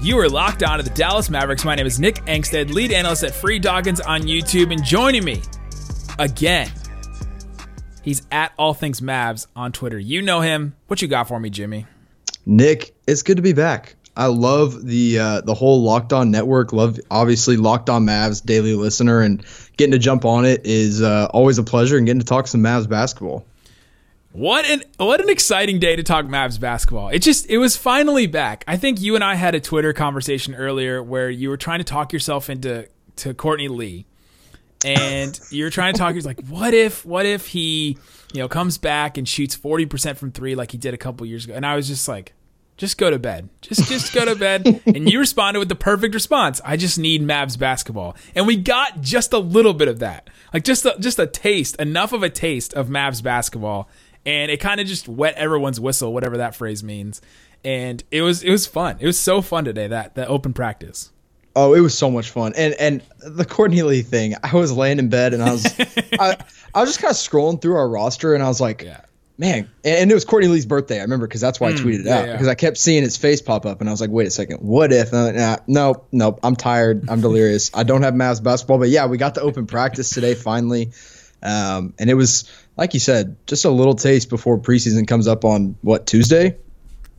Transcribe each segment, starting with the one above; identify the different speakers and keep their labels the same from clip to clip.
Speaker 1: You are locked on to the Dallas Mavericks. My name is Nick Angstadt, lead analyst at Free Dawkins on YouTube, and joining me again, he's at All Things Mavs on Twitter. You know him. What you got for me, Jimmy?
Speaker 2: Nick, it's good to be back. I love the uh, the whole Locked On network. Love obviously Locked On Mavs daily listener, and getting to jump on it is uh, always a pleasure. And getting to talk some Mavs basketball.
Speaker 1: What an what an exciting day to talk Mavs basketball. It just it was finally back. I think you and I had a Twitter conversation earlier where you were trying to talk yourself into to Courtney Lee. And you're trying to talk you're like what if what if he, you know, comes back and shoots 40% from 3 like he did a couple years ago. And I was just like just go to bed. Just just go to bed. And you responded with the perfect response. I just need Mavs basketball. And we got just a little bit of that. Like just a, just a taste, enough of a taste of Mavs basketball and it kind of just wet everyone's whistle, whatever that phrase means. And it was it was fun. It was so fun today that that open practice.
Speaker 2: Oh, it was so much fun. And and the Courtney Lee thing, I was laying in bed and I was I, I was just kind of scrolling through our roster and I was like,
Speaker 1: Yeah.
Speaker 2: man, and, and it was Courtney Lee's birthday. I remember because that's why I tweeted it
Speaker 1: yeah,
Speaker 2: out
Speaker 1: yeah.
Speaker 2: because I kept seeing his face pop up and I was like, wait a second, what if? Uh, nah, no, no, I'm tired. I'm delirious. I don't have Mavs basketball, but yeah, we got the open practice today finally, um, and it was like you said, just a little taste before preseason comes up on what Tuesday.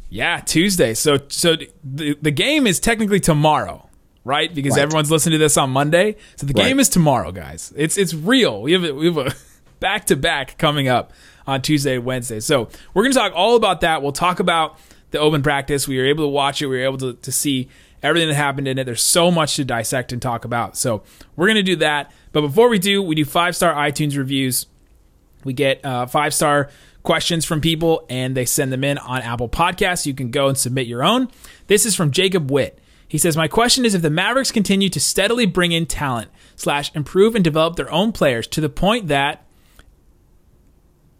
Speaker 1: Yeah, Tuesday. So so the the game is technically tomorrow, right? Because
Speaker 2: Right.
Speaker 1: everyone's listening to this on Monday. So the game
Speaker 2: Right.
Speaker 1: is tomorrow, guys. It's it's real. We have a, we have a back to back coming up on Tuesday, Wednesday. So we're gonna talk all about that. We'll talk about the open practice. We were able to watch it. We were able to, to see everything that happened in it. There's so much to dissect and talk about. So we're gonna do that. But before we do, we do five star iTunes reviews. We get uh, five star questions from people and they send them in on Apple Podcasts. You can go and submit your own. This is from Jacob Witt. He says, My question is if the Mavericks continue to steadily bring in talent, slash, improve and develop their own players to the point that.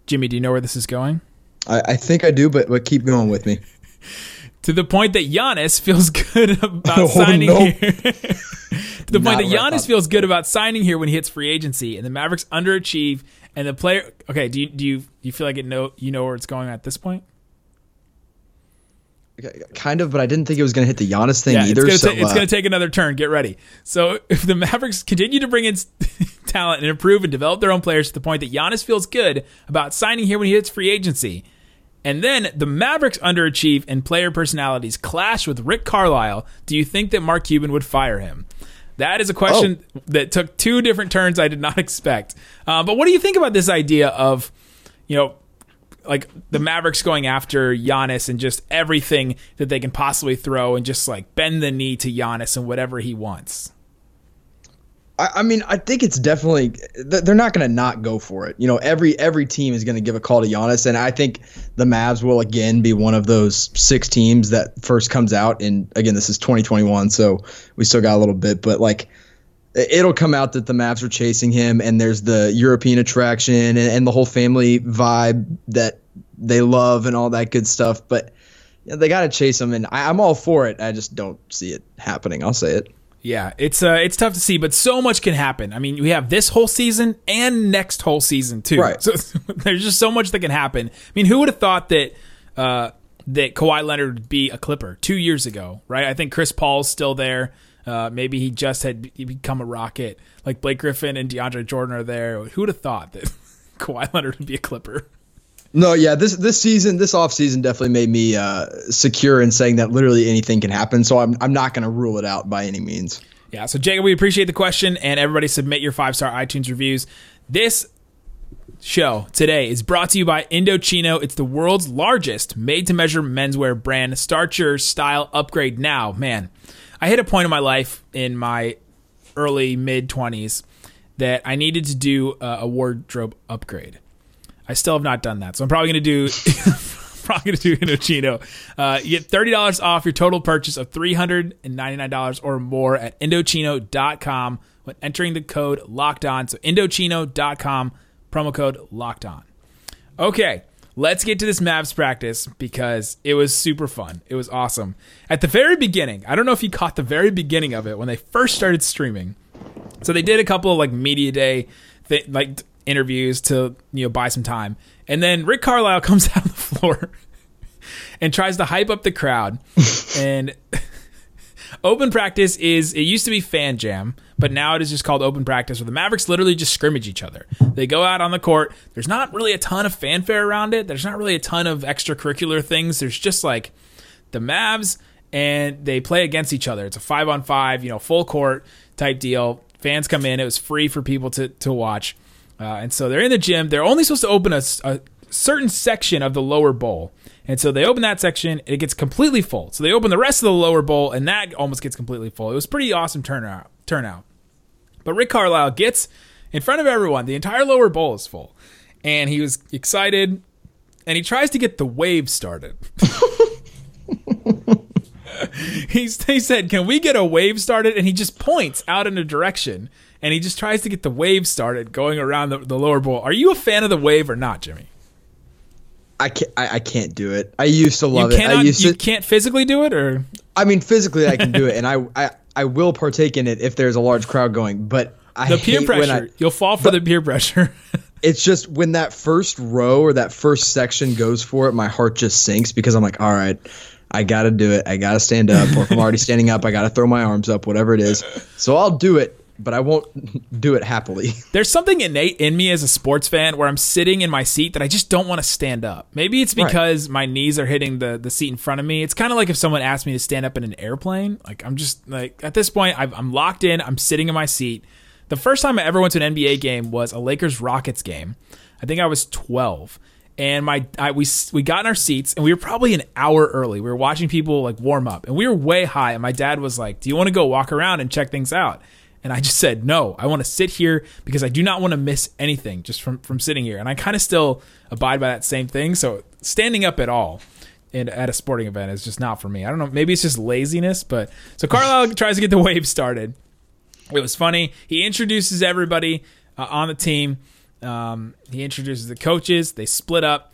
Speaker 1: Jimmy, do you know where this is going?
Speaker 2: I, I think I do, but but keep going with me.
Speaker 1: To the point that Giannis feels good about
Speaker 2: Oh,
Speaker 1: signing
Speaker 2: no.
Speaker 1: here. to the point that
Speaker 2: where
Speaker 1: Giannis
Speaker 2: thought-
Speaker 1: feels good about signing here when he hits free agency, and the Mavericks underachieve, and the player. Okay, do you do you do you feel like it know you know where it's going at this point?
Speaker 2: Kind of, but I didn't think it was going to hit the Giannis thing
Speaker 1: Yeah,
Speaker 2: either.
Speaker 1: it's
Speaker 2: so
Speaker 1: gonna, ta- it's
Speaker 2: uh,
Speaker 1: gonna take another turn. Get ready. So if the Mavericks continue to bring in talent and improve and develop their own players to the point that Giannis feels good about signing here when he hits free agency, and then the Mavericks underachieve and player personalities clash with Rick Carlisle, do you think that Mark Cuban would fire him? That is a question
Speaker 2: Oh.
Speaker 1: that took two different turns I did not expect. Uh, but what do you think about this idea of, you know, like the Mavericks going after Giannis and just everything that they can possibly throw and just like bend the knee to Giannis and whatever he wants.
Speaker 2: I, I mean, I think it's definitely they're not going to not go for it. You know, every every team is going to give a call to Giannis, and I think the Mavs will again be one of those six teams that first comes out. And again, this is 2021, so we still got a little bit, but like it- it'll come out that the Mavs are chasing him, and there's the European attraction and, and the whole family vibe that they love and all that good stuff. But yeah, they got to chase him, and I, I'm all for it. I just don't see it happening. I'll say it.
Speaker 1: Yeah, it's uh, it's tough to see, but so much can happen. I mean, we have this whole season and next whole season too.
Speaker 2: Right.
Speaker 1: So there's just so much that can happen. I mean, who would have thought that uh, that Kawhi Leonard would be a Clipper two years ago? Right. I think Chris Paul's still there. Uh, maybe he just had become a Rocket. Like Blake Griffin and DeAndre Jordan are there. Who would have thought that Kawhi Leonard would be a Clipper?
Speaker 2: No, yeah, this this season, this off season definitely made me uh, secure in saying that literally anything can happen. So I'm I'm not going to rule it out by any means.
Speaker 1: Yeah, so Jacob, we appreciate the question, and everybody submit your five star iTunes reviews. This show today is brought to you by Indochino. It's the world's largest made to measure menswear brand. Start your style upgrade now. Man, I hit a point in my life in my early mid 20s that I needed to do a, a wardrobe upgrade. I still have not done that, so I'm probably to do. Probably gonna do Indochino. Uh, you get thirty dollars off your total purchase of three hundred and ninety nine dollars or more at Indochino.com when entering the code locked on. So Indochino.com, promo code locked on. Okay, let's get to this Mavs practice because it was super fun. It was awesome. At the very beginning, I don't know if you caught the very beginning of it when they first started streaming. So they did a couple of like media day th- like interviews to you know buy some time, and then Rick Carlisle comes out on the floor and tries to hype up the crowd. and open practice is it used to be fan jam, but now it is just called open practice where the Mavericks literally just scrimmage each other. They go out on the court. There's not really a ton of fanfare around it. There's not really a ton of extracurricular things. There's just like the Mavs and they play against each other. It's a five on five, you know, full court type deal. Fans come in. It was free for people to to watch, uh, and so they're in the gym. They're only supposed to open a, a certain section of the lower bowl. And so they open that section, it gets completely full. So they open the rest of the lower bowl, and that almost gets completely full. It was pretty awesome turnout. Turnout. But Rick Carlisle gets in front of everyone. The entire lower bowl is full, and he was excited, and he tries to get the wave started. He said, "Can we get a wave started?" And he just points out in a direction, and he just tries to get the wave started going around the, the lower bowl. Are you a fan of the wave or not, Jimmy?
Speaker 2: I can't. I, I can't do it. I used to love
Speaker 1: you
Speaker 2: it. I used
Speaker 1: You
Speaker 2: to.
Speaker 1: can't physically do it, or
Speaker 2: I mean, physically, I can do it, and I, I, I will partake in it if there's a large crowd going. But I
Speaker 1: the peer pressure.
Speaker 2: I,
Speaker 1: You'll fall for the peer pressure.
Speaker 2: it's just when that first row or that first section goes for it, my heart just sinks because I'm like, all right, I got to do it. I got to stand up, or if I'm already standing up, I got to throw my arms up, whatever it is. So I'll do it, but I won't do it happily.
Speaker 1: There's something innate in me as a sports fan where I'm sitting in my seat that I just don't want to stand up. Maybe it's
Speaker 2: Right.
Speaker 1: because my knees are hitting the, the seat in front of me. It's kind of like if someone asked me to stand up in an airplane. Like I'm just like at this point, I've, I'm locked in. I'm sitting in my seat. The first time I ever went to an NBA game was a Lakers Rockets game. I think I was 12. And my I, we we got in our seats and we were probably an hour early. We were watching people like warm up and we were way high. And my dad was like, "Do you want to go walk around and check things out?" And I just said, no, I want to sit here because I do not want to miss anything just from, from sitting here. And I kind of still abide by that same thing. So standing up at all in, at a sporting event is just not for me. I don't know. Maybe it's just laziness. But so Carlisle tries to get the wave started. It was funny. He introduces everybody uh, on the team. Um, he introduces the coaches. They split up.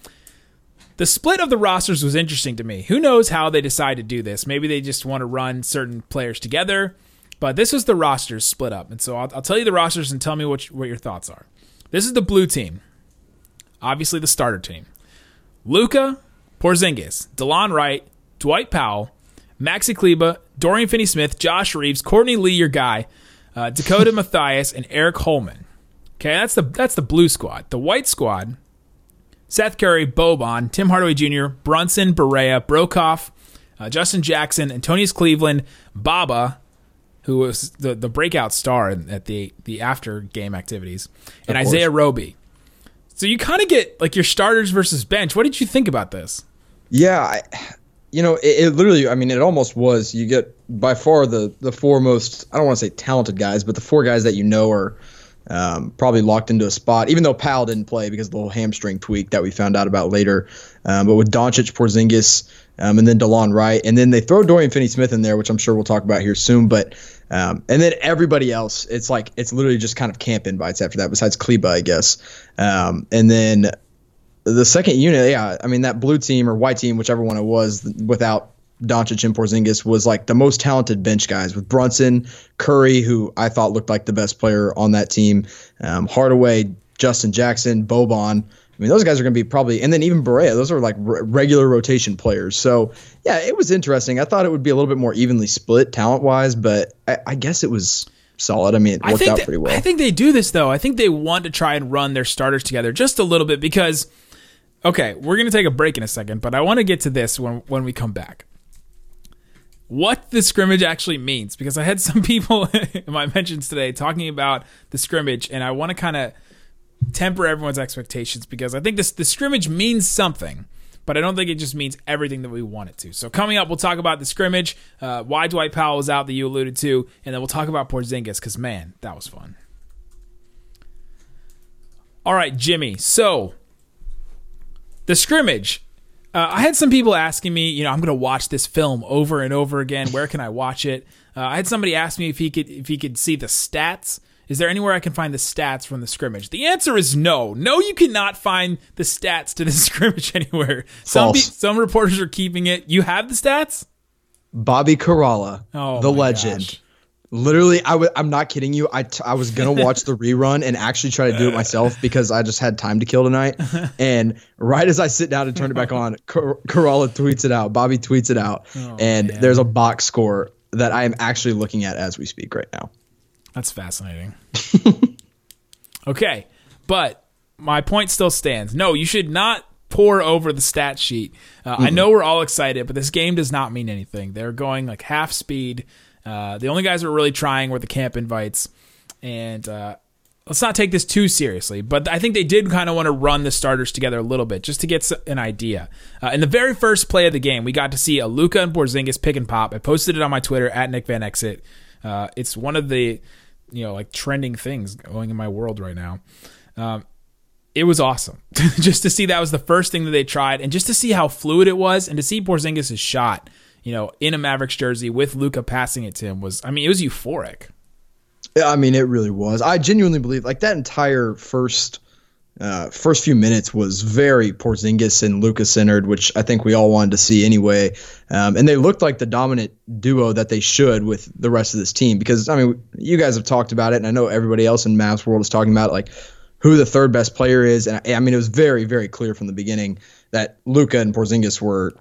Speaker 1: The split of the rosters was interesting to me. Who knows how they decide to do this? Maybe they just want to run certain players together. But this was the rosters split up. And so I'll, I'll tell you the rosters and tell me what, what your thoughts are. This is the blue team. Obviously, the starter team. Luka, Porzingis, Delon Wright, Dwight Powell, Maxi Kleber, Dorian Finney-Smith, Josh Reaves, Courtney Lee, your guy, uh, Dakota Mathias, and Eric Holman. Okay, that's the that's the blue squad. The white squad: Seth Curry, Boban, Tim Hardaway Jr., Brunson, Barea, Broekhoff, uh, Justin Jackson, Antonius Cleveland, Baba, who was the, the breakout star in- at the the after game activities, and. Isaiah Roby. So you kind of get like your starters versus bench. What did you think about this?
Speaker 2: Yeah, I, you know, it, it literally. I mean, it almost was. You get by far the the four most. I don't want to say talented guys, but the four guys that you know are um, probably locked into a spot. Even though Powell didn't play because of the whole hamstring tweak that we found out about later. Um, but with Doncic, Porzingis, um, and then Delon Wright, and then they throw Dorian Finney-Smith in there, which I'm sure we'll talk about here soon. But um, and then everybody else, it's like it's literally just kind of camp invites after that. Besides Kleber, I guess. Um, and then the second unit, yeah, I mean that blue team or white team, whichever one it was, without Doncic and Porzingis, was like the most talented bench guys with Brunson, Curry, who I thought looked like the best player on that team, um, Hardaway, Justin Jackson, Boban. I mean, those guys are going to be probably, and then even Barea. Those are like re- regular rotation players. So yeah, it was interesting. I thought it would be a little bit more evenly split talent wise, but I, I guess it was solid. I mean, it worked out
Speaker 1: that-
Speaker 2: pretty well.
Speaker 1: I think they do this though. I think they want to try and run their starters together just a little bit because okay, we're going to take a break in a second, but I want to get to this when when we come back. What the scrimmage actually means because I had some people in my mentions today talking about the scrimmage and I want to kind of temper everyone's expectations because I think this the scrimmage means something, but I don't think it just means everything that we want it to. So coming up, we'll talk about the scrimmage, uh, why Dwight Powell was out that you alluded to, and then we'll talk about Porzingis because man, that was fun. All right, Jimmy. So the scrimmage. Uh, I had some people asking me, you know, I'm going to watch this film over and over again. Where can I watch it? Uh, I had somebody ask me if he could if he could see the stats. Is there anywhere I can find the stats from the scrimmage? The answer is no. No, you cannot find the stats to the scrimmage anywhere. Some
Speaker 2: False.
Speaker 1: pe- some reporters are keeping it. You have the stats?
Speaker 2: Bobby Karalla,
Speaker 1: Oh,
Speaker 2: the legend.
Speaker 1: gosh.
Speaker 2: Literally, I w- I'm not kidding you. I, t- I was gonna watch the rerun and actually try to do it myself because I just had time to kill tonight. And right as I sit down and turn it back on, Caralla tweets it out. Bobby tweets it out, oh, and
Speaker 1: man.
Speaker 2: there's a box score that I am actually looking at as we speak right now.
Speaker 1: That's fascinating. okay, but my point still stands. No, you should not pore over the stat sheet. Uh, I know we're all excited, but this game does not mean anything. They're going like half speed. Uh, the only guys who are really trying were the camp invites, and uh, let's not take this too seriously. But I think they did kind of want to run the starters together a little bit just to get an idea. Uh, in the very first play of the game, we got to see a Luka and Porzingis pick and pop. I posted it on my Twitter at Nick Van Exel. Uh, it's one of the you know like trending things going in my world right now. Um, it was awesome just to see that was the first thing that they tried, and just to see how fluid it was, and to see Porzingis' shot, you know, in a Mavericks jersey with Luka passing it to him was. I mean, it was euphoric.
Speaker 2: Yeah, I mean, it really was. I genuinely believe like that entire first uh, first few minutes was very Porzingis and Luka's centered, which I think we all wanted to see anyway. Um, and they looked like the dominant duo that they should with the rest of this team because I mean, you guys have talked about it, and I know everybody else in Mavs world is talking about like who the third best player is, and I, I mean, it was very very clear from the beginning that Luka and Porzingis were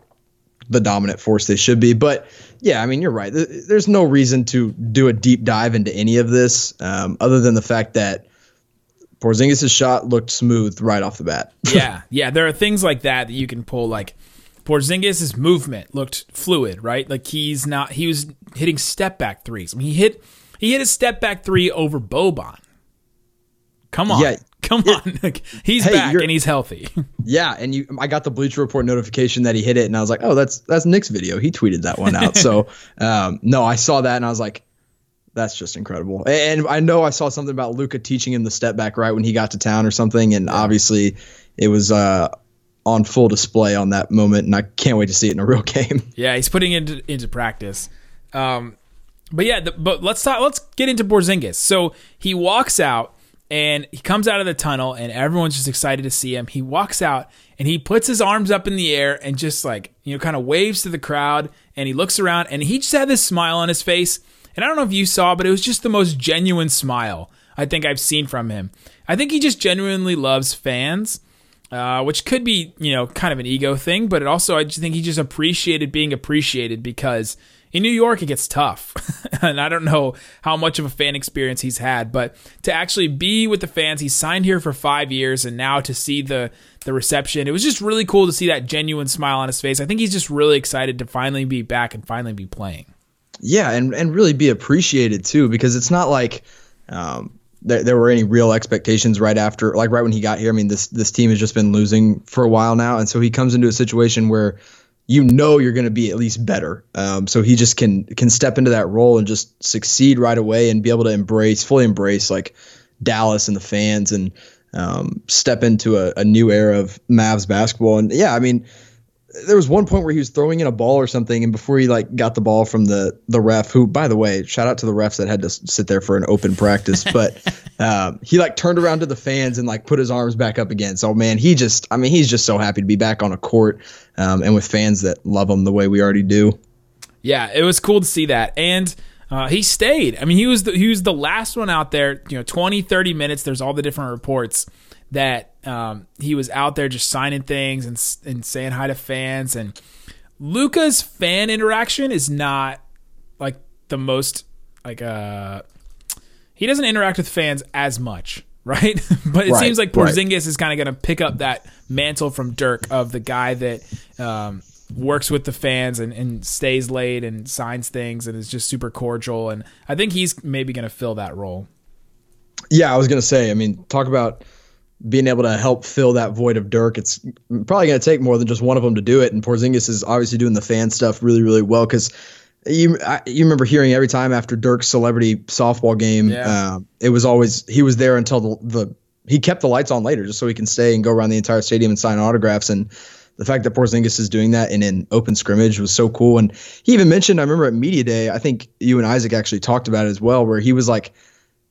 Speaker 2: the dominant force they should be. But yeah, I mean, you're right. There's no reason to do a deep dive into any of this, um, other than the fact that Porzingis' shot looked smooth right off the bat.
Speaker 1: yeah, yeah. There are things like that that you can pull. Like Porzingis' movement looked fluid, right? Like he's not. He was hitting step back threes. I mean, he hit he hit a step back three over Boban. Come on,
Speaker 2: Yeah.
Speaker 1: come on. Like, he's
Speaker 2: Hey,
Speaker 1: back and he's healthy.
Speaker 2: yeah, and you, I got the Bleacher Report notification that he hit it, and I was like, oh, that's that's Nick's video. He tweeted that one out. so um, no, I saw that, and I was like. That's just incredible. And I know I saw something about Luka teaching him the step back right when he got to town or something. And obviously it was uh, on full display on that moment. And I can't wait to see it in a real game.
Speaker 1: Yeah, he's putting it into, into practice. Um, but yeah, the, but let's talk. Let's get into Porzingis. So he walks out and he comes out of the tunnel, and everyone's just excited to see him. He walks out and he puts his arms up in the air and just like you know, kind of waves to the crowd. And he looks around and he just had this smile on his face. And I don't know if you saw, but it was just the most genuine smile I think I've seen from him. I think he just genuinely loves fans uh, which could be you know kind of an ego thing, but it also I think he just appreciated being appreciated because in New York it gets tough, and I don't know how much of a fan experience he's had, but to actually be with the fans, he signed here for five years, and now to see the the reception, it was just really cool to see that genuine smile on his face. I think he's just really excited to finally be back and finally be playing.
Speaker 2: Yeah, and and really be appreciated too, because it's not like um, there, there were any real expectations right after, like right when he got here. I mean, this this team has just been losing for a while now, and so he comes into a situation where you know you're going to be at least better. Um, so he just can can step into that role and just succeed right away and be able to embrace fully embrace like Dallas and the fans and um, step into a, a new era of Mavs basketball. And yeah, I mean there was one point where he was throwing in a ball or something, and before he like got the ball from the the ref, who by the way, shout out to the refs that had to sit there for an open practice, but um, he like turned around to the fans and like put his arms back up again. So man, he just, I mean, he's just so happy to be back on a court um, and with fans that love him the way we already do.
Speaker 1: Yeah, it was cool to see that. And uh, he stayed. I mean, he was the, he was the last one out there, you know, 20, 30 minutes. There's all the different reports that um, he was out there just signing things and, and saying hi to fans. And Luka's fan interaction is not like the most, like, uh, he doesn't interact with fans as much. Right, but it
Speaker 2: Right,
Speaker 1: seems like
Speaker 2: right.
Speaker 1: Porzingis is kind of going to pick up that mantle from Dirk of the guy that um, works with the fans and, and stays late and signs things and is just super cordial. And I think he's maybe going to fill that role.
Speaker 2: Yeah, I was gonna say. I mean, talk about being able to help fill that void of Dirk. It's probably gonna take more than just one of them to do it. And Porzingis is obviously doing the fan stuff really, really well because. You, I, you remember hearing every time after Dirk's celebrity softball game,
Speaker 1: Yeah.
Speaker 2: um, it was always he was there until the, the he kept the lights on later just so he can stay and go around the entire stadium and sign autographs. And the fact that Porzingis is doing that in an open scrimmage was so cool. And he even mentioned, I remember at media day, I think you and Isaac actually talked about it as well, where he was like,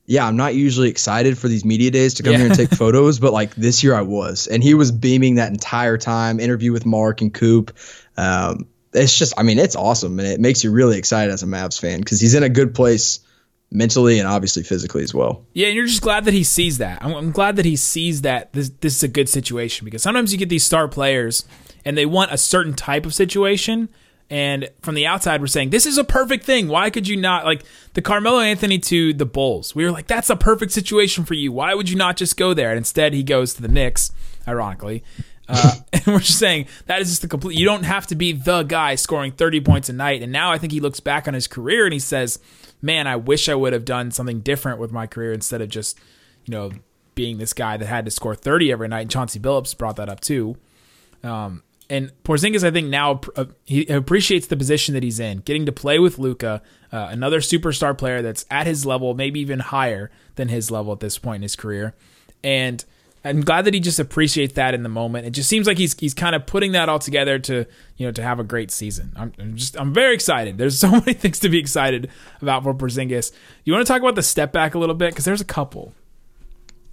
Speaker 2: "Yeah, I'm not usually excited for these media days to come
Speaker 1: Yeah.
Speaker 2: here and take photos, but like this year I was." And he was beaming that entire time. Interview with Mark and Coop. Um, it's just, I mean, it's awesome, and it makes you really excited as a Mavs fan because he's in a good place mentally and obviously physically as well.
Speaker 1: Yeah, and you're just glad that he sees that. I'm, I'm glad that he sees that this this is a good situation because sometimes you get these star players and they want a certain type of situation. And from the outside, we're saying this is a perfect thing. Why could you not like the Carmelo Anthony to the Bulls? We were like, that's a perfect situation for you. Why would you not just go there? And instead, he goes to the Knicks, ironically. Uh, and we're just saying that is just the complete. You don't have to be the guy scoring 30 points a night. And now I think he looks back on his career and he says, "Man, I wish I would have done something different with my career instead of just, you know, being this guy that had to score 30 every night." And Chauncey Billups brought that up too. Um, and Porzingis, I think now uh, he appreciates the position that he's in, getting to play with Luka, uh, another superstar player that's at his level, maybe even higher than his level at this point in his career. And I'm glad that he just appreciates that in the moment. It just seems like he's he's kind of putting that all together to you know to have a great season. I'm, I'm just I'm very excited. There's so many things to be excited about for Porzingis. You want to talk about the step back a little bit because there's a couple.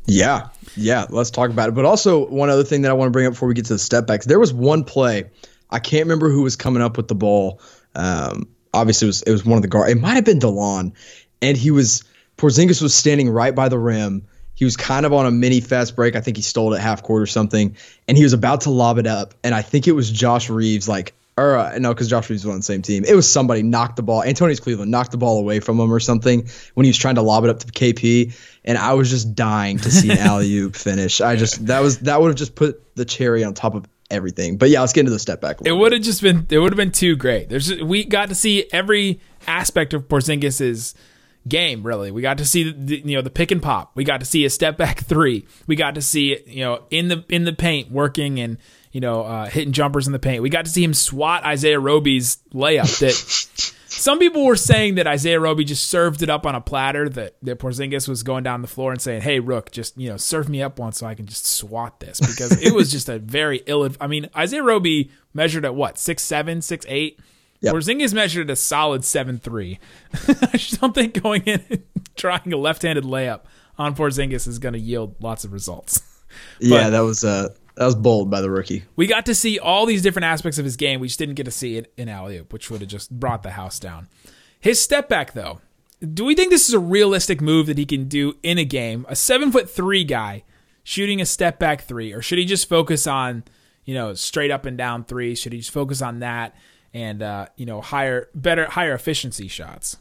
Speaker 2: Yeah, yeah. Let's talk about it. But also, one other thing that I want to bring up before we get to the step backs, there was one play. I can't remember who was coming up with the ball. Um, obviously, it was it was one of the guard. It might have been Delon, and he was Porzingis was standing right by the rim. He was kind of on a mini fast break. I think he stole it half court or something, and he was about to lob it up. And I think it was Josh Reaves, like or uh, no, because Josh Reaves was on the same team. It was somebody knocked the ball. Antonius Cleveland knocked the ball away from him or something when he was trying to lob it up to KP, and I was just dying to see an alley oop finish. I just that was that would have just put the cherry on top of everything. But yeah, let's get into the step back. a
Speaker 1: It would have just been it would have been too great. There's we got to see every aspect of Porzingis's game. Really, we got to see the, you know the pick and pop. We got to see a step back three. We got to see you know in the in the paint working and you know uh, hitting jumpers in the paint. We got to see him swat Isaiah Roby's layup that. Some people were saying that Isaiah Roby just served it up on a platter. That that Porzingis was going down the floor and saying, "Hey, Rook, just you know, serve me up one so I can just swat this." Because it was just a very ill. I mean, Isaiah Roby measured at what six seven, six eight.
Speaker 2: Yep.
Speaker 1: Porzingis measured at a solid seven three. I just don't think going in and trying a left handed layup on Porzingis is going to yield lots of results.
Speaker 2: yeah, that was uh that was bold by the rookie.
Speaker 1: We got to see all these different aspects of his game. We just didn't get to see it in alley oop, which would have just brought the house down. His step back, though, do we think this is a realistic move that he can do in a game? A seven foot three guy shooting a step back three, or should he just focus on, you know, straight up and down three? Should he just focus on that and uh, you know higher, better, higher efficiency shots?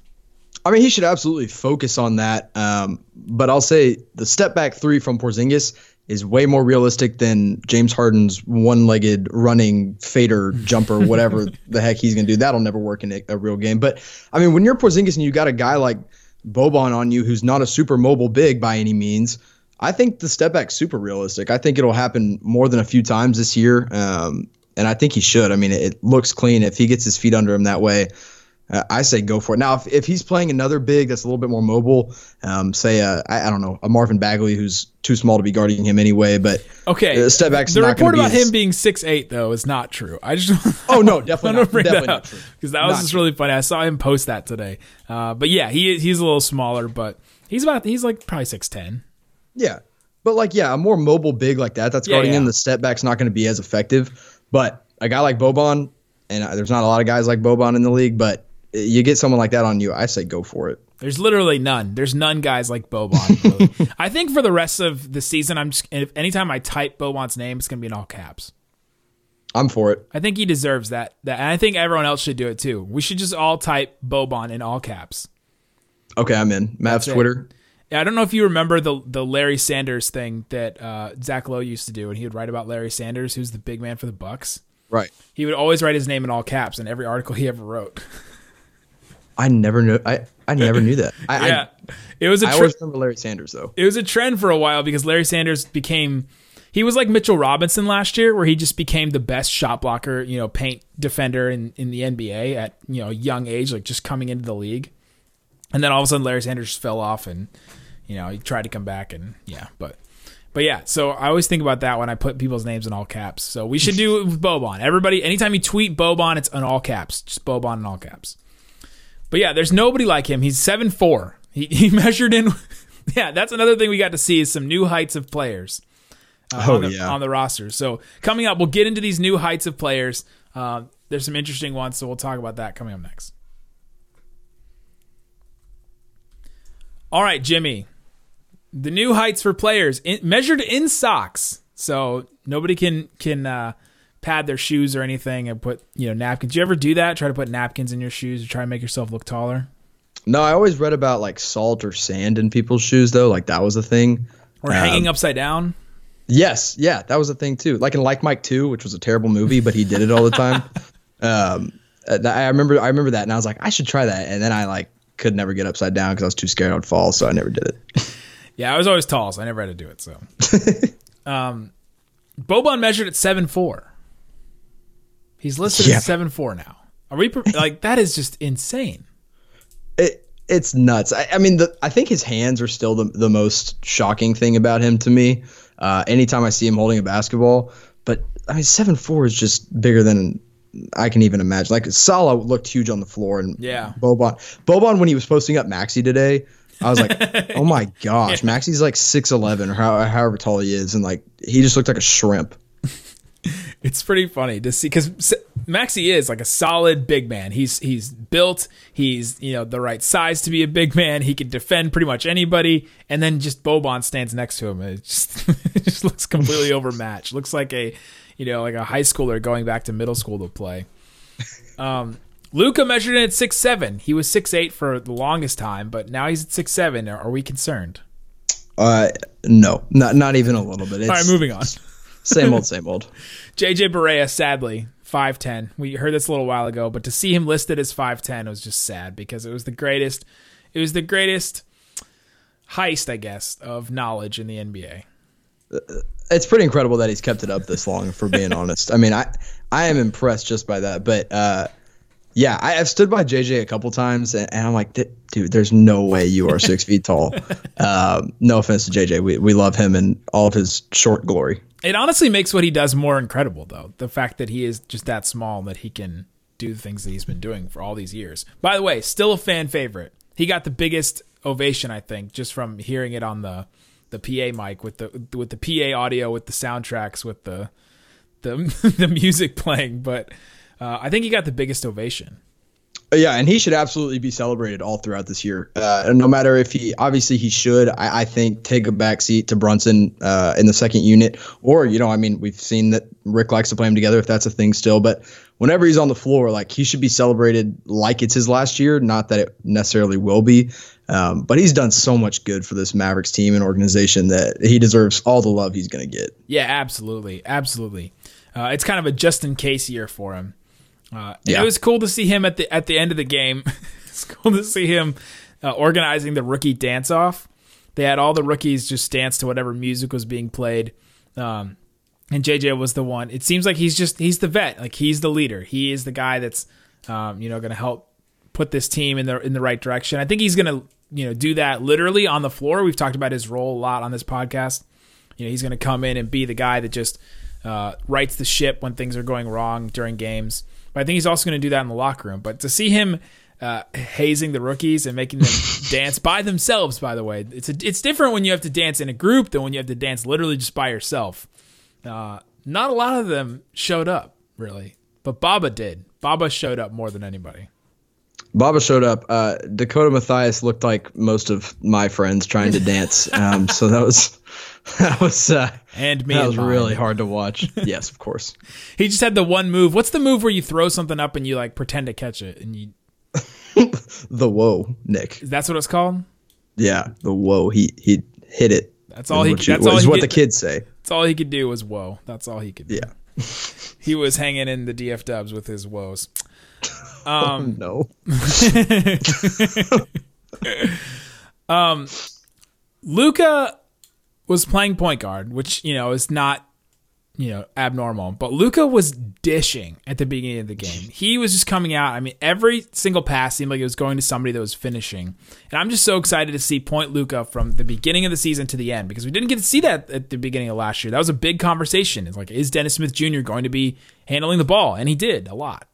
Speaker 2: I mean, he should absolutely focus on that. Um, but I'll say the step back three from Porzingis is way more realistic than James Harden's one-legged running fader jumper, whatever the heck he's gonna do. That'll never work in a, a real game. But I mean, when you're Porzingis and you got a guy like Boban on you, who's not a super mobile big by any means, I think the step back's super realistic. I think it'll happen more than a few times this year. Um, and I think he should. I mean, it, it looks clean if he gets his feet under him that way. Uh, I say go for it. Now, if, if he's playing another big that's a little bit more mobile, um, say uh, I, I don't know a Marvin Bagley who's too small to be guarding him anyway, but
Speaker 1: Okay,
Speaker 2: uh, step back's
Speaker 1: the report about him being six eight though is not true. I just
Speaker 2: Oh, no, definitely not.
Speaker 1: want to bring
Speaker 2: Definitely not true.
Speaker 1: because that was
Speaker 2: Not
Speaker 1: just
Speaker 2: true.
Speaker 1: really funny. I saw him post that today. Uh, but yeah, he he's a little smaller, but he's about he's like probably six ten.
Speaker 2: Yeah. But like, yeah, a more mobile big like that that's
Speaker 1: Yeah,
Speaker 2: guarding
Speaker 1: yeah.
Speaker 2: him, the step back's not going to be as effective. But a guy like Boban, and uh, there's not a lot of guys like Boban in the league, but you get someone like that on you, I say go for it.
Speaker 1: There's literally none. There's none guys like Boban. Really. I think for the rest of the season, I'm just if anytime I type Boban's name, it's gonna be in all caps.
Speaker 2: I'm for it.
Speaker 1: I think he deserves that. That and I think everyone else should do it too. We should just all type Boban in all caps.
Speaker 2: Okay, I'm in. Mavs
Speaker 1: it.
Speaker 2: Twitter.
Speaker 1: Yeah, I don't know if you remember the the Larry Sanders thing that uh, Zach Lowe used to do, and he would write about Larry Sanders, who's the big man for the Bucks.
Speaker 2: Right.
Speaker 1: He would always write his name in all caps in every article he ever wrote.
Speaker 2: I never knew. I, I never knew that. I,
Speaker 1: yeah, it was a
Speaker 2: I, I always remember Larry Sanders though.
Speaker 1: it was a trend for a while because Larry Sanders became he was like Mitchell Robinson last year, where he just became the best shot blocker, you know, paint defender in, in the NBA at you know young age, like just coming into the league. And then all of a sudden, Larry Sanders just fell off, and you know he tried to come back, and yeah, but But yeah, so I always think about that when I put people's names in all caps. So we should do it with Boban. Everybody, anytime you tweet Boban, it's in all caps. Just Boban in all caps. But yeah, there's nobody like him. He's seven four. He, he measured in. Yeah, that's another thing we got to see is some new heights of players. uh,
Speaker 2: Oh,
Speaker 1: on the,
Speaker 2: yeah.
Speaker 1: on the roster. So coming up, we'll get into these new heights of players. Uh, there's some interesting ones, so we'll talk about that coming up next. All right, Jimmy. The new heights for players in, measured in socks, so nobody can can uh, pad their shoes or anything and put you know napkins. Do you ever do that? Try to put napkins in your shoes to try to make yourself look taller,
Speaker 2: No, I always read about like salt or sand in people's shoes though. Like that was a thing.
Speaker 1: or hanging upside down.
Speaker 2: Yes, yeah, that was a thing too. Like in Like Mike 2, which was a terrible movie, but he did it all the time. um, uh, I remember, I remember that, and I was like, I should try that, and then I like could never get upside down because I was too scared I'd fall, so I never did it.
Speaker 1: Yeah, I was always tall, so I never had to do it. So, um, Boban measured at seven four. He's listed
Speaker 2: Yeah.
Speaker 1: at seven four now. Are we like that? Is just insane.
Speaker 2: it it's nuts. I, I mean, the, I think his hands are still the the most shocking thing about him to me. Uh, anytime I see him holding a basketball, but I mean, seven four is just bigger than I can even imagine. Like Salah looked huge on the floor, and
Speaker 1: Yeah.
Speaker 2: Boban Boban when he was posting up Maxi today. I was like, oh my gosh, Maxi's like six eleven or how, however tall he is, and like he just looked like a shrimp.
Speaker 1: It's pretty funny to see because Maxi is like a solid big man. He's he's built. He's you know the right size to be a big man. He can defend pretty much anybody. And then just Boban stands next to him. and It just it just looks completely overmatched. Looks like a you know like a high schooler going back to middle school to play. Um, Luka measured in at six seven. He was six eight for the longest time, but now he's at six seven. Are, are we concerned?
Speaker 2: Uh, no, not not even a little bit. It's
Speaker 1: All right, moving on.
Speaker 2: Same old, same old.
Speaker 1: JJ Barea, sadly, 5'10. We heard this a little while ago, but to see him listed as 5'10 was just sad because it was the greatest it was the greatest heist, I guess, of knowledge in the NBA.
Speaker 2: it's pretty incredible that he's kept it up this long. For being honest, I mean, I I am impressed just by that. But uh, yeah, I, I've stood by JJ a couple times, and, and I'm like, dude, there's no way you are six feet tall. Um, no offense to JJ, we we love him and all of his short glory.
Speaker 1: It honestly makes what he does more incredible though. The fact that he is just that small that he can do the things that he's been doing for all these years. By the way, still a fan favorite. He got the biggest ovation, I think, just from hearing it on the the PA mic with the with the PA audio with the soundtracks with the the the music playing, but uh, I think he got the biggest ovation.
Speaker 2: Yeah, and he should absolutely be celebrated all throughout this year. Uh, and no matter if he, obviously, he should. I, I think take a back seat to Brunson uh, in the second unit, or you know, I mean, we've seen that Rick likes to play him together if that's a thing still. But whenever he's on the floor, like he should be celebrated like it's his last year. Not that it necessarily will be, um, but he's done so much good for this Mavericks team and organization that he deserves all the love he's going to get.
Speaker 1: Yeah, absolutely, absolutely. Uh, it's kind of a just in case year for him. Uh,
Speaker 2: Yeah.
Speaker 1: It was cool to see him at the at the end of the game. it's cool to see him uh, organizing the rookie dance off. They had all the rookies just dance to whatever music was being played, um, and JJ was the one. It seems like he's just he's the vet, like he's the leader. He is the guy that's um, you know going to help put this team in the in the right direction. I think he's going to you know do that literally on the floor. We've talked about his role a lot on this podcast. You know, he's going to come in and be the guy that just uh, rights the ship when things are going wrong during games. But I think he's also going to do that in the locker room. But to see him uh, hazing the rookies and making them dance by themselves, by the way, it's a, it's different when you have to dance in a group than when you have to dance literally just by yourself. Uh, not a lot of them showed up really, but Baba did. Baba showed up more than anybody.
Speaker 2: Baba showed up. Uh, Dakota Mathias looked like most of my friends trying to dance. Um, so that was that was uh,
Speaker 1: And me
Speaker 2: that
Speaker 1: and
Speaker 2: was
Speaker 1: mine.
Speaker 2: really hard to watch. yes, of course.
Speaker 1: He just had the one move. What's the move where you throw something up and you like pretend to catch it? And you
Speaker 2: The whoa, Nick.
Speaker 1: that's what it's called.
Speaker 2: Yeah, the whoa. He he hit it.
Speaker 1: That's all he.
Speaker 2: what you-
Speaker 1: That's all
Speaker 2: is
Speaker 1: he
Speaker 2: what
Speaker 1: could,
Speaker 2: the kids say.
Speaker 1: That's all he could do was whoa. That's all he could do.
Speaker 2: Yeah.
Speaker 1: He was hanging in the DF Dubs with his woes. Um,
Speaker 2: No.
Speaker 1: um, Luka was playing point guard, which you know is not you know abnormal. But Luka was dishing at the beginning of the game. He was just coming out. I mean, every single pass seemed like it was going to somebody that was finishing. And I'm just so excited to see Point Luka from the beginning of the season to the end because we didn't get to see that at the beginning of last year. That was a big conversation. It's like, is Dennis Smith Jr. going to be handling the ball? And he did a lot.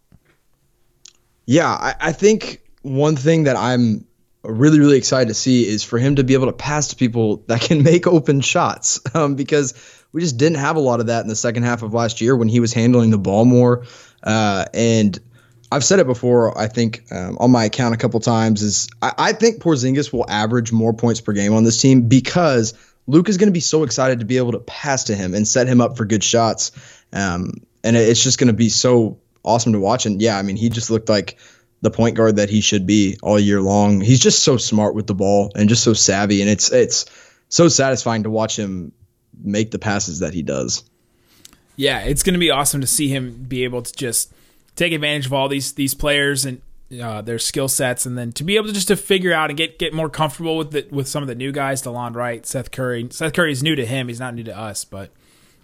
Speaker 2: Yeah, I, I think one thing that I'm really really excited to see is for him to be able to pass to people that can make open shots um, because we just didn't have a lot of that in the second half of last year when he was handling the ball more uh, and I've said it before. I think um, on my account a couple times is I, I think Porzingis will average more points per game on this team because Luke is going to be so excited to be able to pass to him and set him up for good shots, um, and it's just going to be so awesome to watch. And yeah, I mean, he just looked like the point guard that he should be all year long. He's just so smart with the ball and just so savvy, and it's it's so satisfying to watch him make the passes that he does.
Speaker 1: Yeah, it's going to be awesome to see him be able to just take advantage of all these these players and uh, their skill sets, and then to be able to just to figure out and get get more comfortable with the, with some of the new guys, Delon Wright, Seth Curry. Seth Curry is new to him; he's not new to us, but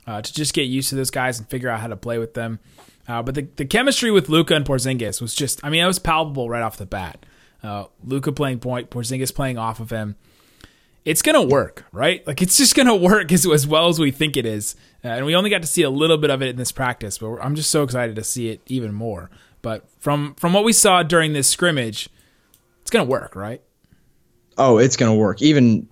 Speaker 1: uh, to just get used to those guys and figure out how to play with them. Uh, but the, the chemistry with Luka and Porzingis was just, I mean, it was palpable right off the bat. Uh, Luka playing point, Porzingis playing off of him. It's gonna work, right? Like it's just gonna work as, as well as we think it is. Uh, and we only got to see a little bit of it in this practice, but I'm just so excited to see it even more. But from from what we saw during this scrimmage, it's gonna work, right?
Speaker 2: Oh, it's gonna work. Even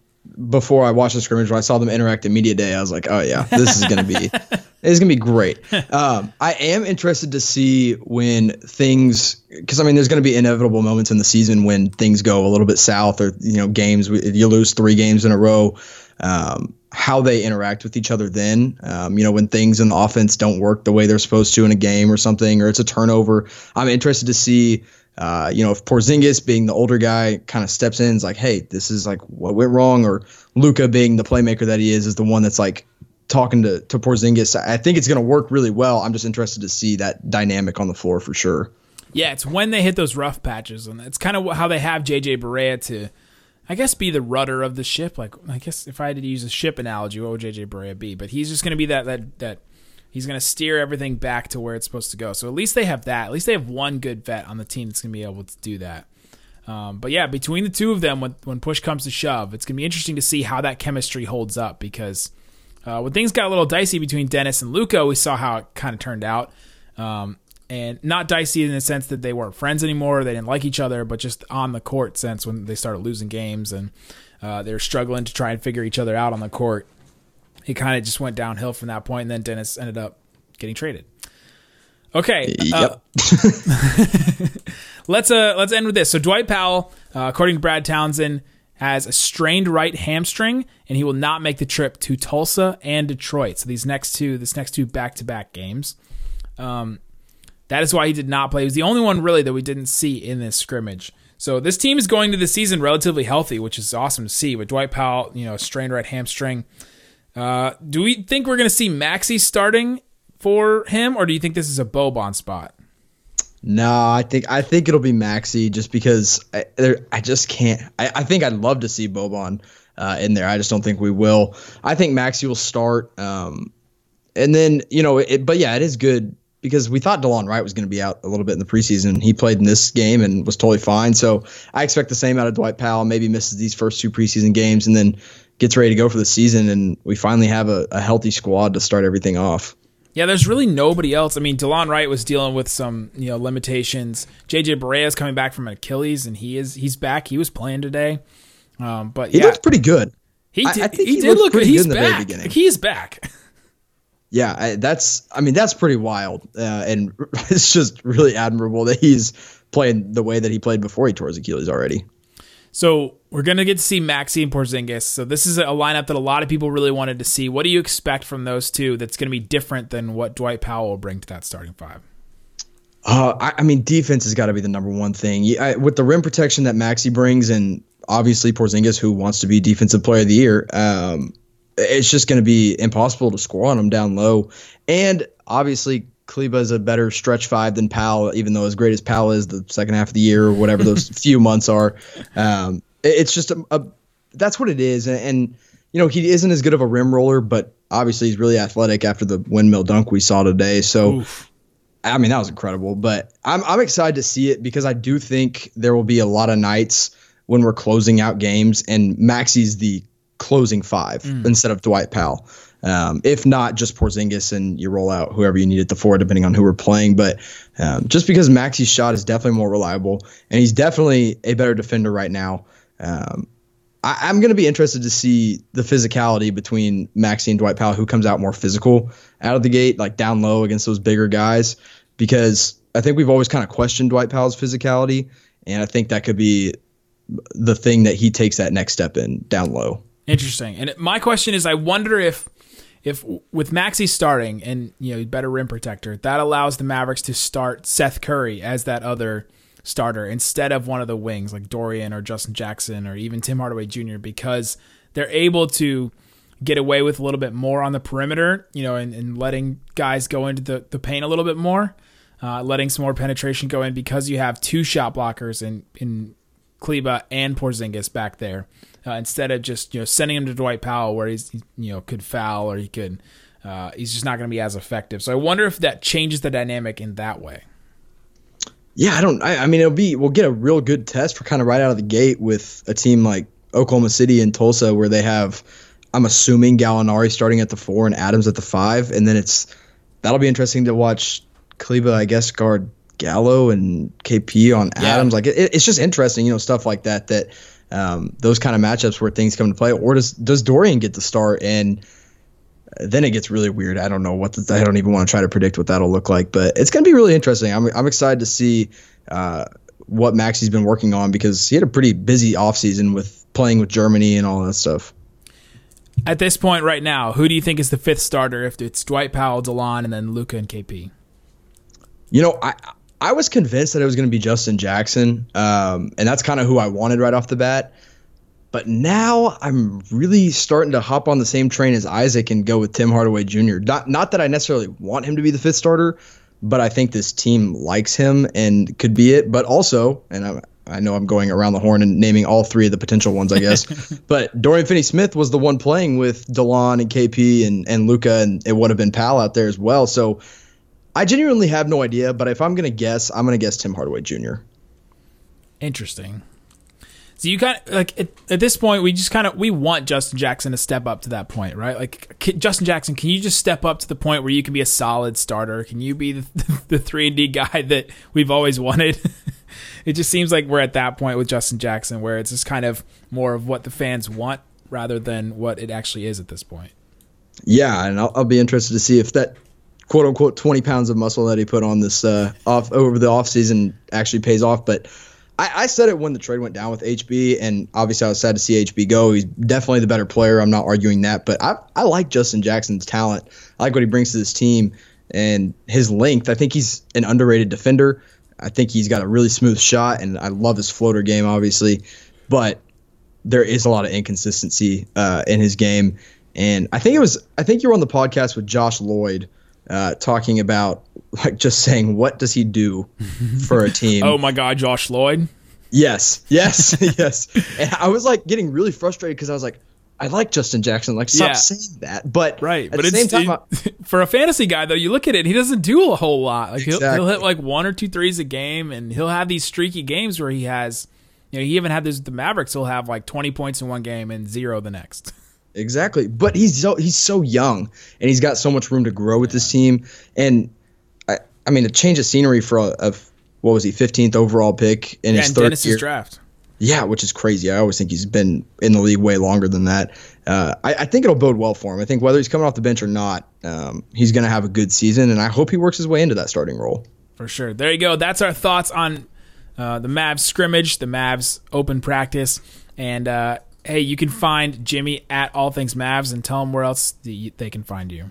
Speaker 2: before I watched the scrimmage, when I saw them interact at media day, I was like, oh yeah, this is gonna be it's gonna be great. Um, I am interested to see when things, because I mean, there's gonna be inevitable moments in the season when things go a little bit south, or you know, games you lose three games in a row. Um, how they interact with each other then. Um, you know, when things in the offense don't work the way they're supposed to in a game or something, or it's a turnover. I'm interested to see uh, you know, if Porzingis being the older guy kind of steps in, is like, hey, this is like what went wrong, or Luka being the playmaker that he is, is the one that's like talking to to Porzingis. I think it's going to work really well. I'm just interested to see that dynamic on the floor for sure.
Speaker 1: Yeah, it's when they hit those rough patches, and it's kind of how they have JJ Barea to, I guess, be the rudder of the ship. Like, I guess if I had to use a ship analogy, what would JJ Barea be? But he's just going to be that that that He's going to steer everything back to where it's supposed to go. So at least they have that. At least they have one good vet on the team that's going to be able to do that. Um, but yeah, between the two of them, when, when push comes to shove, it's going to be interesting to see how that chemistry holds up because uh, when things got a little dicey between Dennis and Luka, we saw how it kind of turned out. Um, and not dicey in the sense that they weren't friends anymore, they didn't like each other, but just on the court sense when they started losing games and uh, they were struggling to try and figure each other out on the court he kind of just went downhill from that point, and then Dennis ended up getting traded. Okay.
Speaker 2: Yep.
Speaker 1: Uh, let's uh let's end with this. So Dwight Powell, uh, according to Brad Townsend, has a strained right hamstring, and he will not make the trip to Tulsa and Detroit. So these next two, this next two back to back games. Um, that is why he did not play. He was the only one really that we didn't see in this scrimmage. So this team is going to the season relatively healthy, which is awesome to see. With Dwight Powell, you know, strained right hamstring. Uh, do we think we're going to see Maxi starting for him, or do you think this is a Boban spot?
Speaker 2: No, I think I think it'll be Maxi just because I, there, I just can't. I, I think I'd love to see Boban uh, in there. I just don't think we will. I think Maxi will start, um, and then you know, it, but yeah, it is good because we thought Delon Wright was going to be out a little bit in the preseason. He played in this game and was totally fine. So I expect the same out of Dwight Powell. Maybe misses these first two preseason games and then gets ready to go for the season. And we finally have a, a healthy squad to start everything off.
Speaker 1: Yeah, there's really nobody else. I mean, Delon Wright was dealing with some, you know, limitations. JJ Barea is coming back from an Achilles, and he is he's back. He was playing today, um, but
Speaker 2: he
Speaker 1: yeah,
Speaker 2: looked pretty good.
Speaker 1: He did. I, I he, he did look. He's back. He's back.
Speaker 2: Yeah, I, that's. I mean, that's pretty wild, uh, and it's just really admirable that he's playing the way that he played before he tore his Achilles already.
Speaker 1: So we're gonna get to see Maxi and Porzingis. So this is a lineup that a lot of people really wanted to see. What do you expect from those two? That's gonna be different than what Dwight Powell will bring to that starting five.
Speaker 2: Uh, I, I, mean, defense has got to be the number one thing. I, with the rim protection that Maxi brings, and obviously Porzingis, who wants to be Defensive Player of the Year, um, it's just going to be impossible to score on him down low. And obviously, Kleber is a better stretch five than Powell, even though as great as Powell is the second half of the year or whatever those few months are. Um, it's just a, a, that's what it is. And, and, you know, he isn't as good of a rim roller, but obviously he's really athletic after the windmill dunk we saw today. So,
Speaker 1: Oof.
Speaker 2: I mean, that was incredible. But I'm I'm excited to see it because I do think there will be a lot of nights when we're closing out games and Maxi's the closing five instead of Dwight Powell. Um, if not, just Porzingis and you roll out whoever you need at the four, depending on who we're playing. But um, just because Maxi's shot is definitely more reliable and he's definitely a better defender right now. Um, I, I'm going to be interested to see the physicality between Maxi and Dwight Powell, who comes out more physical out of the gate, like down low against those bigger guys, because I think we've always kind of questioned Dwight Powell's physicality, and I think that could be the thing that he takes that next step in down low.
Speaker 1: Interesting. And my question is, I wonder if, if with Maxi starting and you know better rim protector, that allows the Mavericks to start Seth Curry as that other starter instead of one of the wings like Dorian or Justin Jackson or even Tim Hardaway Jr. because they're able to get away with a little bit more on the perimeter, you know, and, and letting guys go into the, the paint a little bit more, uh, letting some more penetration go in because you have two shot blockers in in Kleber and Porzingis back there uh, instead of just you know sending him to Dwight Powell where he's you know could foul or he could uh, he's just not going to be as effective. So I wonder if that changes the dynamic in that way.
Speaker 2: Yeah, I don't. I, I mean, it'll be we'll get a real good test for kind of right out of the gate with a team like Oklahoma City and Tulsa, where they have, I'm assuming Gallinari starting at the four and Adams at the five, and then it's that'll be interesting to watch. Kleber, I guess, guard Gallo and KP on
Speaker 1: Yeah.
Speaker 2: Adams. Like it, it's just interesting, you know, stuff like that. That um, those kind of matchups where things come to play, or does does Dorian get the start and then it gets really weird. I don't know what the, I don't even want to try to predict what that'll look like, but it's going to be really interesting. I'm I'm excited to see uh, what Maxi's been working on because he had a pretty busy offseason with playing with Germany and all that stuff.
Speaker 1: At this point right now, who do you think is the fifth starter if it's Dwight Powell, Delon, and then Luka and KP?
Speaker 2: You know, I I was convinced that it was going to be Justin Jackson, um, and that's kind of who I wanted right off the bat. But now I'm really starting to hop on the same train as Isaac and go with Tim Hardaway Jr. Not not that I necessarily want him to be the fifth starter, but I think this team likes him and could be it. But also, and I, I know I'm going around the horn and naming all three of the potential ones, I guess. but Dorian Finney-Smith was the one playing with Delon and KP and and Luka, and it would have been Powell out there as well. So I genuinely have no idea. But if I'm gonna guess, I'm gonna guess Tim Hardaway Jr.
Speaker 1: Interesting. So you kind of like at, at this point, we just kind of we want Justin Jackson to step up to that point, right? Like c- Justin Jackson, can you just step up to the point where you can be a solid starter? Can you be the the three and D guy that we've always wanted? it just seems like we're at that point with Justin Jackson, where it's just kind of more of what the fans want rather than what it actually is at this point.
Speaker 2: Yeah, and I'll, I'll be interested to see if that quote unquote 20 pounds of muscle that he put on this uh, off over the offseason actually pays off. But I, I said it when the trade went down with HB, and obviously I was sad to see HB go. He's definitely the better player. I'm not arguing that, but I, I like Justin Jackson's talent. I like what he brings to this team and his length. I think he's an underrated defender. I think he's got a really smooth shot, and I love his floater game, obviously. But there is a lot of inconsistency uh, in his game. And I think it was I think you were on the podcast with Josh Lloyd uh, talking about like just saying what does he do for a team?
Speaker 1: Oh my God, Josh Lloyd.
Speaker 2: yes, yes, yes. And I was like getting really frustrated because I was like, I like Justin Jackson. Like stop
Speaker 1: Yeah.
Speaker 2: saying that. But
Speaker 1: Right,
Speaker 2: at
Speaker 1: but
Speaker 2: the
Speaker 1: it's
Speaker 2: same time,
Speaker 1: it- for a fantasy guy though. You look at it, he doesn't do a whole lot. Like he'll, he'll hit like one or two threes a game, and he'll have these streaky games where he has, you know, he even had this with the Mavericks. He'll have like twenty points in one game and zero the next.
Speaker 2: Exactly. But he's so he's so young and he's got so much room to grow with this team. And I I mean a change of scenery for a, a what was he, fifteenth overall pick in
Speaker 1: Yeah,
Speaker 2: his third
Speaker 1: Dennis's
Speaker 2: year.
Speaker 1: draft.
Speaker 2: Yeah, which is crazy. I always think he's been in the league way longer than that. Uh, I, I think it'll bode well for him. I think whether he's coming off the bench or not, um, he's going to have a good season, and I hope he works his way into that starting role.
Speaker 1: For sure. There you go. That's our thoughts on uh, the Mavs scrimmage, the Mavs open practice, and uh, hey, you can find Jimmy at All Things Mavs and tell him where else they can find you.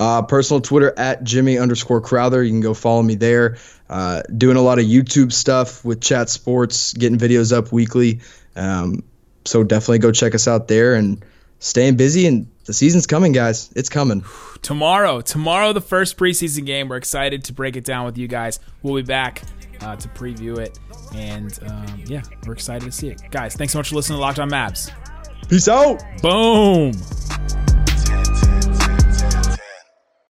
Speaker 2: Uh, personal Twitter at Jimmy underscore Crowther. You can go follow me there. Uh, doing a lot of YouTube stuff with Chat Sports, getting videos up weekly. Um, so definitely go check us out there and staying busy. And the season's coming, guys. It's coming.
Speaker 1: tomorrow. Tomorrow, the first preseason game. We're excited to break it down with you guys. We'll be back uh, to preview it, and um, yeah, we're excited to see it, guys. Thanks so much for listening to Locked On Mavs.
Speaker 2: Peace out.
Speaker 1: Boom.